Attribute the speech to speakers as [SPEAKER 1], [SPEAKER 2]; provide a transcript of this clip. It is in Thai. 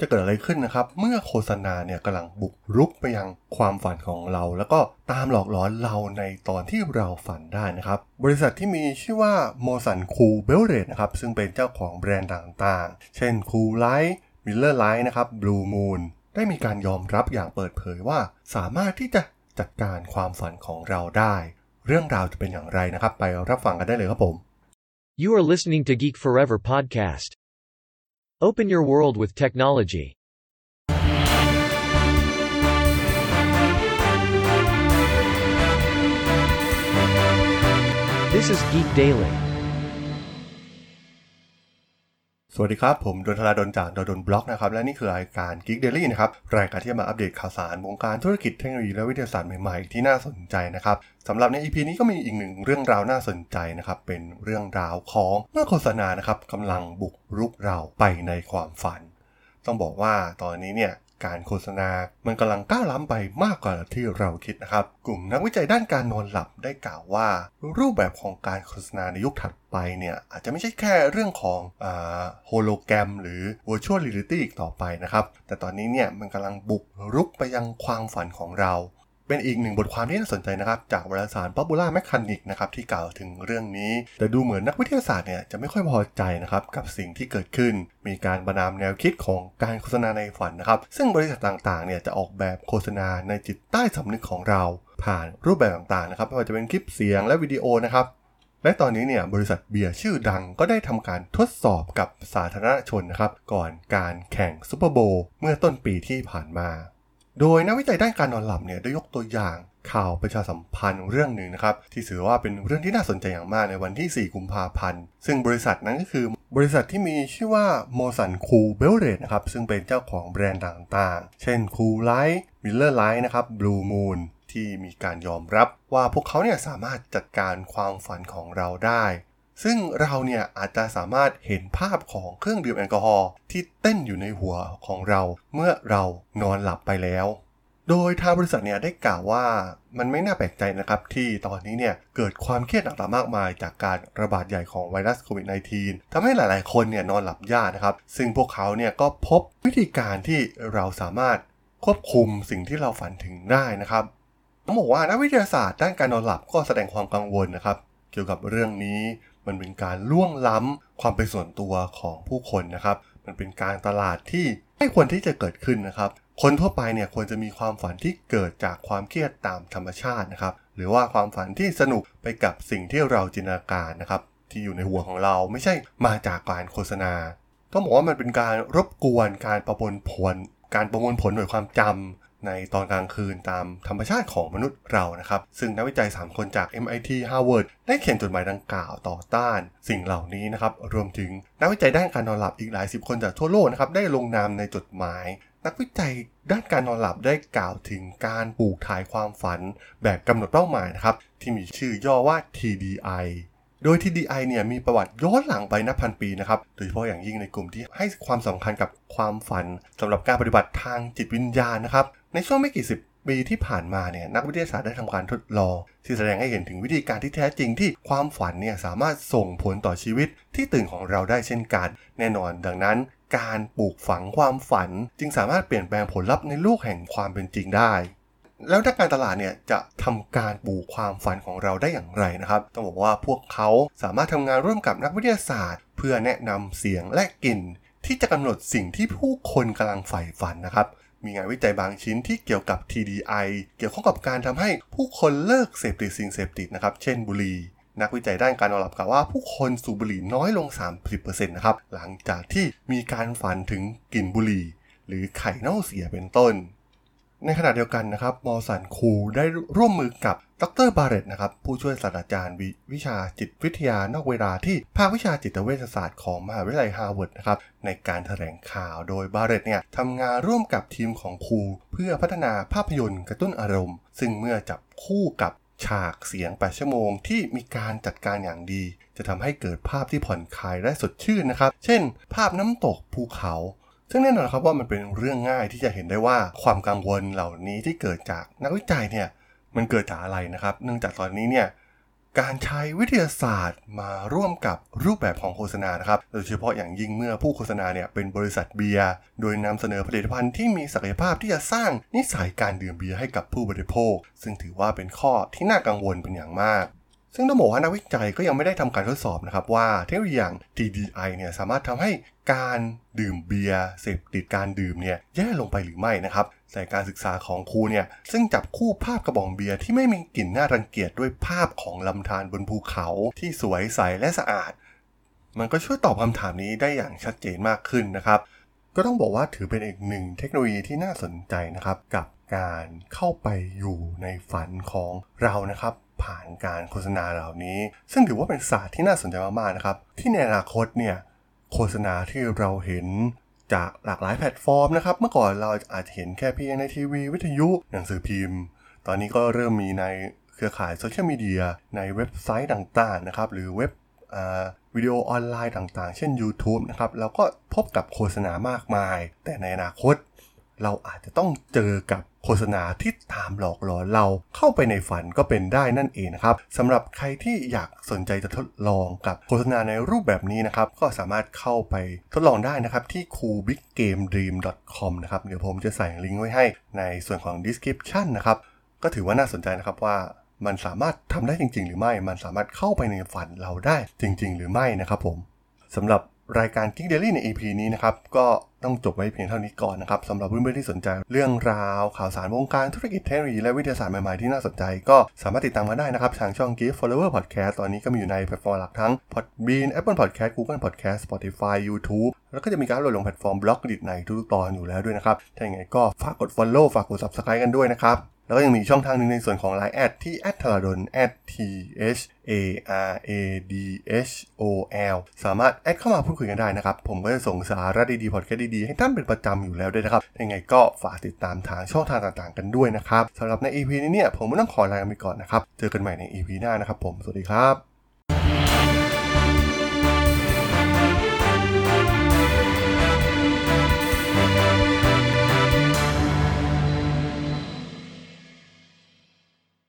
[SPEAKER 1] จะเกิดอะไรขึ้นนะครับ เมื่อโฆษณาเนี่ยกำลังบุกรุกไปยังความฝันของเรา แล้วก็ตามหลอกหลอนเราในตอนที่เราฝันได้นะครับ บริษัทที่มีชื่อว่า Molson Coors Beverage นะครับ ซึ่งเป็นเจ้าของแบรนด์ต่างๆ เช่น Coors Light Miller Lite นะครับ Blue Moon ได้มีการยอมรับอย่างเปิดเผยว่า สามารถที่จะจัดการความฝันของเราได้ เรื่องราวจะเป็นอย่างไรนะครับ ไปรับฟังกันได้เลยครับผม
[SPEAKER 2] You are listening to Geek Forever podcast. Open your world with technology. This is Geek Daily.
[SPEAKER 1] สวัสดีครับ ผมดนทราดนจากดนบล็อกนะครับ และนี่คือรายการ Geek Daily นะครับ รายการที่จะมาอัปเดตข่าวสารวงการธุรกิจเทคโนโลยีและวิทยาศาสตร์ใหม่ๆ ที่น่าสนใจนะครับสำหรับใน EP นี้ก็มีอีกหนึ่งเรื่องราวน่าสนใจนะครับ เป็นเรื่องราวของเมื่อโฆษณานะครับกำลังบุกรุกเราไปในความฝัน ต้องบอกว่าตอนนี้เนี่ย การโฆษณา มันกำลังก้าวล้ำไปมากกว่าที่เราคิดนะครับ กลุ่มนักวิจัยด้านการนอนหลับได้กล่าวว่า รูปแบบของการโฆษณาในยุคถัดไปเนี่ย อาจจะไม่ใช่แค่เรื่องของโฮโลแกรมหรือ virtual reality อีกต่อไปนะครับ แต่ตอนนี้เนี่ยมันกำลังบุกรุกไปยังความฝันของเรา เป็นอีกหนึ่งบทความที่น่าสนใจนะครับ จากวารสาร Popular Mechanics นะครับที่กล่าวถึงเรื่องนี้ แต่ดูเหมือนนักวิทยาศาสตร์เนี่ยจะไม่ค่อยพอใจนะครับกับสิ่งที่เกิดขึ้น มีการประนามแนวคิดของการโฆษณาในฝันนะครับ ซึ่งบริษัทต่างๆเนี่ยจะออกแบบโฆษณาในจิตใต้สำนึกของเรา ผ่านรูปแบบต่างๆนะครับไม่ว่าจะเป็นคลิปเสียงและวิดีโอนะครับและตอนนี้เนี่ยบริษัทเบียร์ชื่อดังก็ได้ทำการทดสอบกับสาธารณชนนะครับ ก่อนการแข่ง Super Bowl เมื่อต้นปีที่ผ่านมา โดยนักวิจัยด้านการนอนหลับเนี่ยได้ยกตัวอย่างข่าวประชาสัมพันธ์เรื่องหนึ่งนะครับ ที่ถือว่าเป็นเรื่องที่น่าสนใจอย่างมากในวันที่ 4 กุมภาพันธ์ ซึ่งบริษัทนั้นก็คือบริษัทที่มีชื่อว่า Molson Coors Beverage นะครับ ซึ่งเป็นเจ้าของแบรนด์ต่างๆ เช่น Coors Light Miller Lite นะครับ Blue Moon ที่มีการยอมรับว่าพวกเขาเนี่ยสามารถจัดการความฝันของเราได้ ซึ่งเราเนี่ยอาจจะสามารถเห็นภาพของเครื่องดื่มแอลกอฮอล์ที่เต้นอยู่ในหัวของเรา เมื่อเรานอนหลับไปแล้ว โดยทางบริษัทเนี่ยได้กล่าวว่ามันไม่น่าแปลกใจนะครับที่ตอนนี้เนี่ยเกิดความเครียดต่างๆมากมาย จากการระบาดใหญ่ของไวรัสโควิด -19 ทำให้หลายๆ คนเนี่ยนอนหลับยากนะครับ ซึ่งพวกเขาเนี่ยก็พบวิธีการที่เราสามารถควบคุมสิ่งที่เราฝันถึงได้นะครับต้องบอกว่านักวิทยาศาสตร์ด้านการนอนหลับก็แสดงความกังวลนะครับ เกี่ยวกับเรื่องนี้ มันเป็นการล่วงล้ำความเป็นส่วนตัวของผู้คนนะครับ มันเป็นการตลาดที่ไม่ควรที่จะเกิดขึ้นนะครับ คนทั่วไปเนี่ยควรจะมีความฝันที่เกิดจากความเครียดตามธรรมชาตินะครับ หรือว่าความฝันที่สนุกไปกับสิ่งที่เราจินตนาการนะครับ ที่อยู่ในหัวของเราไม่ใช่มาจากการโฆษณาต้องบอกว่ามันเป็นการรบกวนการประมวลผล การประมวลผลหน่วยความจำ ในตอนกลางคืนตามธรรมชาติของมนุษย์เรานะครับ ซึ่งนักวิจัย 3 คนจาก MIT Harvard ได้เขียนจดหมายดังกล่าวต่อต้าน สิ่งเหล่านี้นะครับ รวมถึงนักวิจัยด้านการนอนหลับอีกหลายสิบคนจากทั่วโลกนะครับ ได้ลงนามในจดหมาย นักวิจัยด้านการนอนหลับได้กล่าวถึงการปลูกถ่ายความฝัน แบบกำหนดเป้าหมายนะครับ ที่มีชื่อย่อว่า TDI โดย TDI เนี่ยมีประวัติย้อนหลังไปนับพันปีนะครับ โดยเฉพาะอย่างยิ่งในกลุ่มที่ให้ความสำคัญกับความฝันสำหรับการปฏิบัติทางจิตวิญญาณนะครับ ในช่วงไม่กี่สิบปีที่ผ่านมาเนี่ยนักวิทยาศาสตร์ได้ทำการทดลอง ที่แสดงให้เห็นถึงวิธีการที่แท้จริงที่ความฝันเนี่ยสามารถส่งผลต่อชีวิตที่ตื่นของเราได้เช่นกัน แน่นอนดังนั้น การปลูกฝังความฝัน จึงสามารถเปลี่ยนแปลงผลลัพธ์ในโลกแห่งความเป็นจริงได้ แล้วด้าการตลาดเนี่ยจะทำการปลูกความฝันของเราได้อย่างไรนะครับต้องบอกว่าพวกเขาสามารถทำงานร่วมกับนักวิทยาศาสตร์ เพื่อแนะนำเสียงและกลิ่นที่จะกำหนดสิ่งที่ผู้คนกำลังใฝ่ฝันนะครับ มีงานวิจัยบางชิ้นที่เกี่ยวกับ TDI เกี่ยวข้องกับการทำให้ผู้คนเลิกเสพติดสิ่งเสพติดนะครับ เช่นบุหรี่นักวิจัยด้านการนอนหลับกล่าวว่าผู้คนสูบบุหรี่น้อยลง 30%นะครับหลังจากที่มีการฝันถึงกลิ่นบุหรี่ หรือไข่เน่าเสียเป็นต้น ในขณะเดียวกันนะครับ Molson Coors ได้ร่วมมือกับดร. Barrett นะครับผู้ช่วยศาสตราจารย์วิชาจิตวิทยานอกเวลาที่ภาควิชาจิตเวชศาสตร์ของมหาวิทยาลัยฮาร์วาร์ดนะครับในการแถลงข่าวโดยบาร์เรตเนี่ยทำงานร่วมกับทีมของครูเพื่อพัฒนาภาพยนตร์กระตุ้นอารมณ์ ซึ่งเมื่อจับคู่กับฉากเสียง 8 ชั่วโมงที่มีการจัดการอย่างดี จะทำให้เกิดภาพที่ผ่อนคลายและสดชื่นนะครับ เช่น ภาพน้ำตกภูเขา ซึ่งแน่นอนครับว่ามันเป็นเรื่องง่ายที่จะเห็นได้ว่าความกังวลเหล่านี้ที่เกิดจากนักวิจัยเนี่ยมันเกิดจากอะไรนะครับ เนื่องจากตอนนี้เนี่ยการใช้วิทยาศาสตร์มาร่วมกับรูปแบบของโฆษณานะครับ โดยเฉพาะอย่างยิ่งเมื่อผู้โฆษณาเนี่ยเป็นบริษัทเบียร์ โดยนำเสนอผลิตภัณฑ์ที่มีศักยภาพที่จะสร้างนิสัยการดื่มเบียร์ให้กับผู้บริโภค ซึ่งถือว่าเป็นข้อที่น่ากังวลเป็นอย่างมาก ซึ่งต้องบอกว่านักวิจัยก็ยังไม่ได้ทำการทดสอบนะครับว่าเทคโนโลยีอย่าง TDI เนี่ยสามารถทำให้การดื่มเบียร์เสพติดการดื่มเนี่ยแย่ลงไปหรือไม่นะครับแต่การศึกษาของครูเนี่ยซึ่งจับคู่ภาพกระบอกเบียร์ที่ไม่มีกลิ่นน่ารังเกียจด้วยภาพของลำธารบนภูเขาที่สวยใสและสะอาด มันก็ช่วยตอบคำถามนี้ได้อย่างชัดเจนมากขึ้นนะครับก็ต้องบอกว่าถือเป็นอีกหนึ่งเทคโนโลยีที่น่าสนใจนะครับกับการเข้าไปอยู่ในฝันของเรานะครับ ผ่านการโฆษณาเหล่านี้ ซึ่งถือว่าเป็นศาสตร์ที่น่าสนใจมากๆนะครับ ที่ในอนาคตเนี่ยโฆษณาที่เราเห็นจากหลากหลายแพลตฟอร์มนะครับ เมื่อก่อนเราอาจจะเห็นแค่เพียงในทีวี วิทยุ หนังสือพิมพ์ ตอนนี้ก็เริ่มมีในเครือข่ายโซเชียลมีเดียในเว็บไซต์ต่างๆนะครับ หรือเว็บวิดีโอออนไลน์ต่างๆ เช่น YouTube นะครับ เราก็พบกับโฆษณามากมาย แต่ในอนาคต เราอาจจะต้องเจอกับโฆษณาที่ตามหลอกหลอนเราเข้าไปในฝันก็เป็นได้นั่นเองนะครับสำหรับใครที่อยากสนใจจะทดลองกับโฆษณาในรูปแบบนี้นะครับ ก็สามารถเข้าไปทดลองได้นะครับที่ coolbiggamedream.com นะครับเดี๋ยวผมจะใส่ลิงก์ไว้ให้ในส่วนของ description นะครับ ก็ถือว่าน่าสนใจนะครับว่ามันสามารถทำได้จริง ๆ หรือไม่ มันสามารถเข้าไปในฝันเราได้จริง ๆ หรือไม่นะครับผมสำหรับ รายการ Geek Daily ใน EP นี้นะครับ ก็ต้องจบไว้เพียงเท่านี้ก่อนนะครับสำหรับเพื่อนๆที่สนใจเรื่องราว ข่าวสารวงการธุรกิจเทคโนโลยีและวิทยาศาสตร์ใหม่ๆที่น่าสนใจ ก็สามารถติดตามกันได้นะครับทางช่อง Geek Forever Podcast ตอนนี้ก็มีอยู่ในแพลตฟอร์มหลักทั้ง Podbean Apple Podcast Google Podcast Spotify YouTube แล้วก็จะมีการโหลดลงแพลตฟอร์ม Blockdit ในทุกตอนอยู่แล้วด้วยนะครับถ้าอย่างไรก็ฝากกด Follow ฝากกด Subscribe กันด้วยนะครับ แล้วก็ยังมีช่องทางหนึ่งในส่วนของ Line แอดที่ a t h a r a d o n t h a r a d h o l สามารถแอดเข้ามาพูดคุยกันได้นะครับ ผมก็จะส่งสาระดีๆพอดแคสต์ดีๆ ให้ท่านเป็นประจำอยู่แล้วด้วยนะครับ ยังไงก็ฝากติดตามทางช่องทางต่างๆ กันด้วยนะครับสำหรับใน EP นี้เนี่ย ผมต้องขอลาไปก่อนนะครับ เจอกันใหม่ใน EP หน้านะครับผม สวัสดีครับ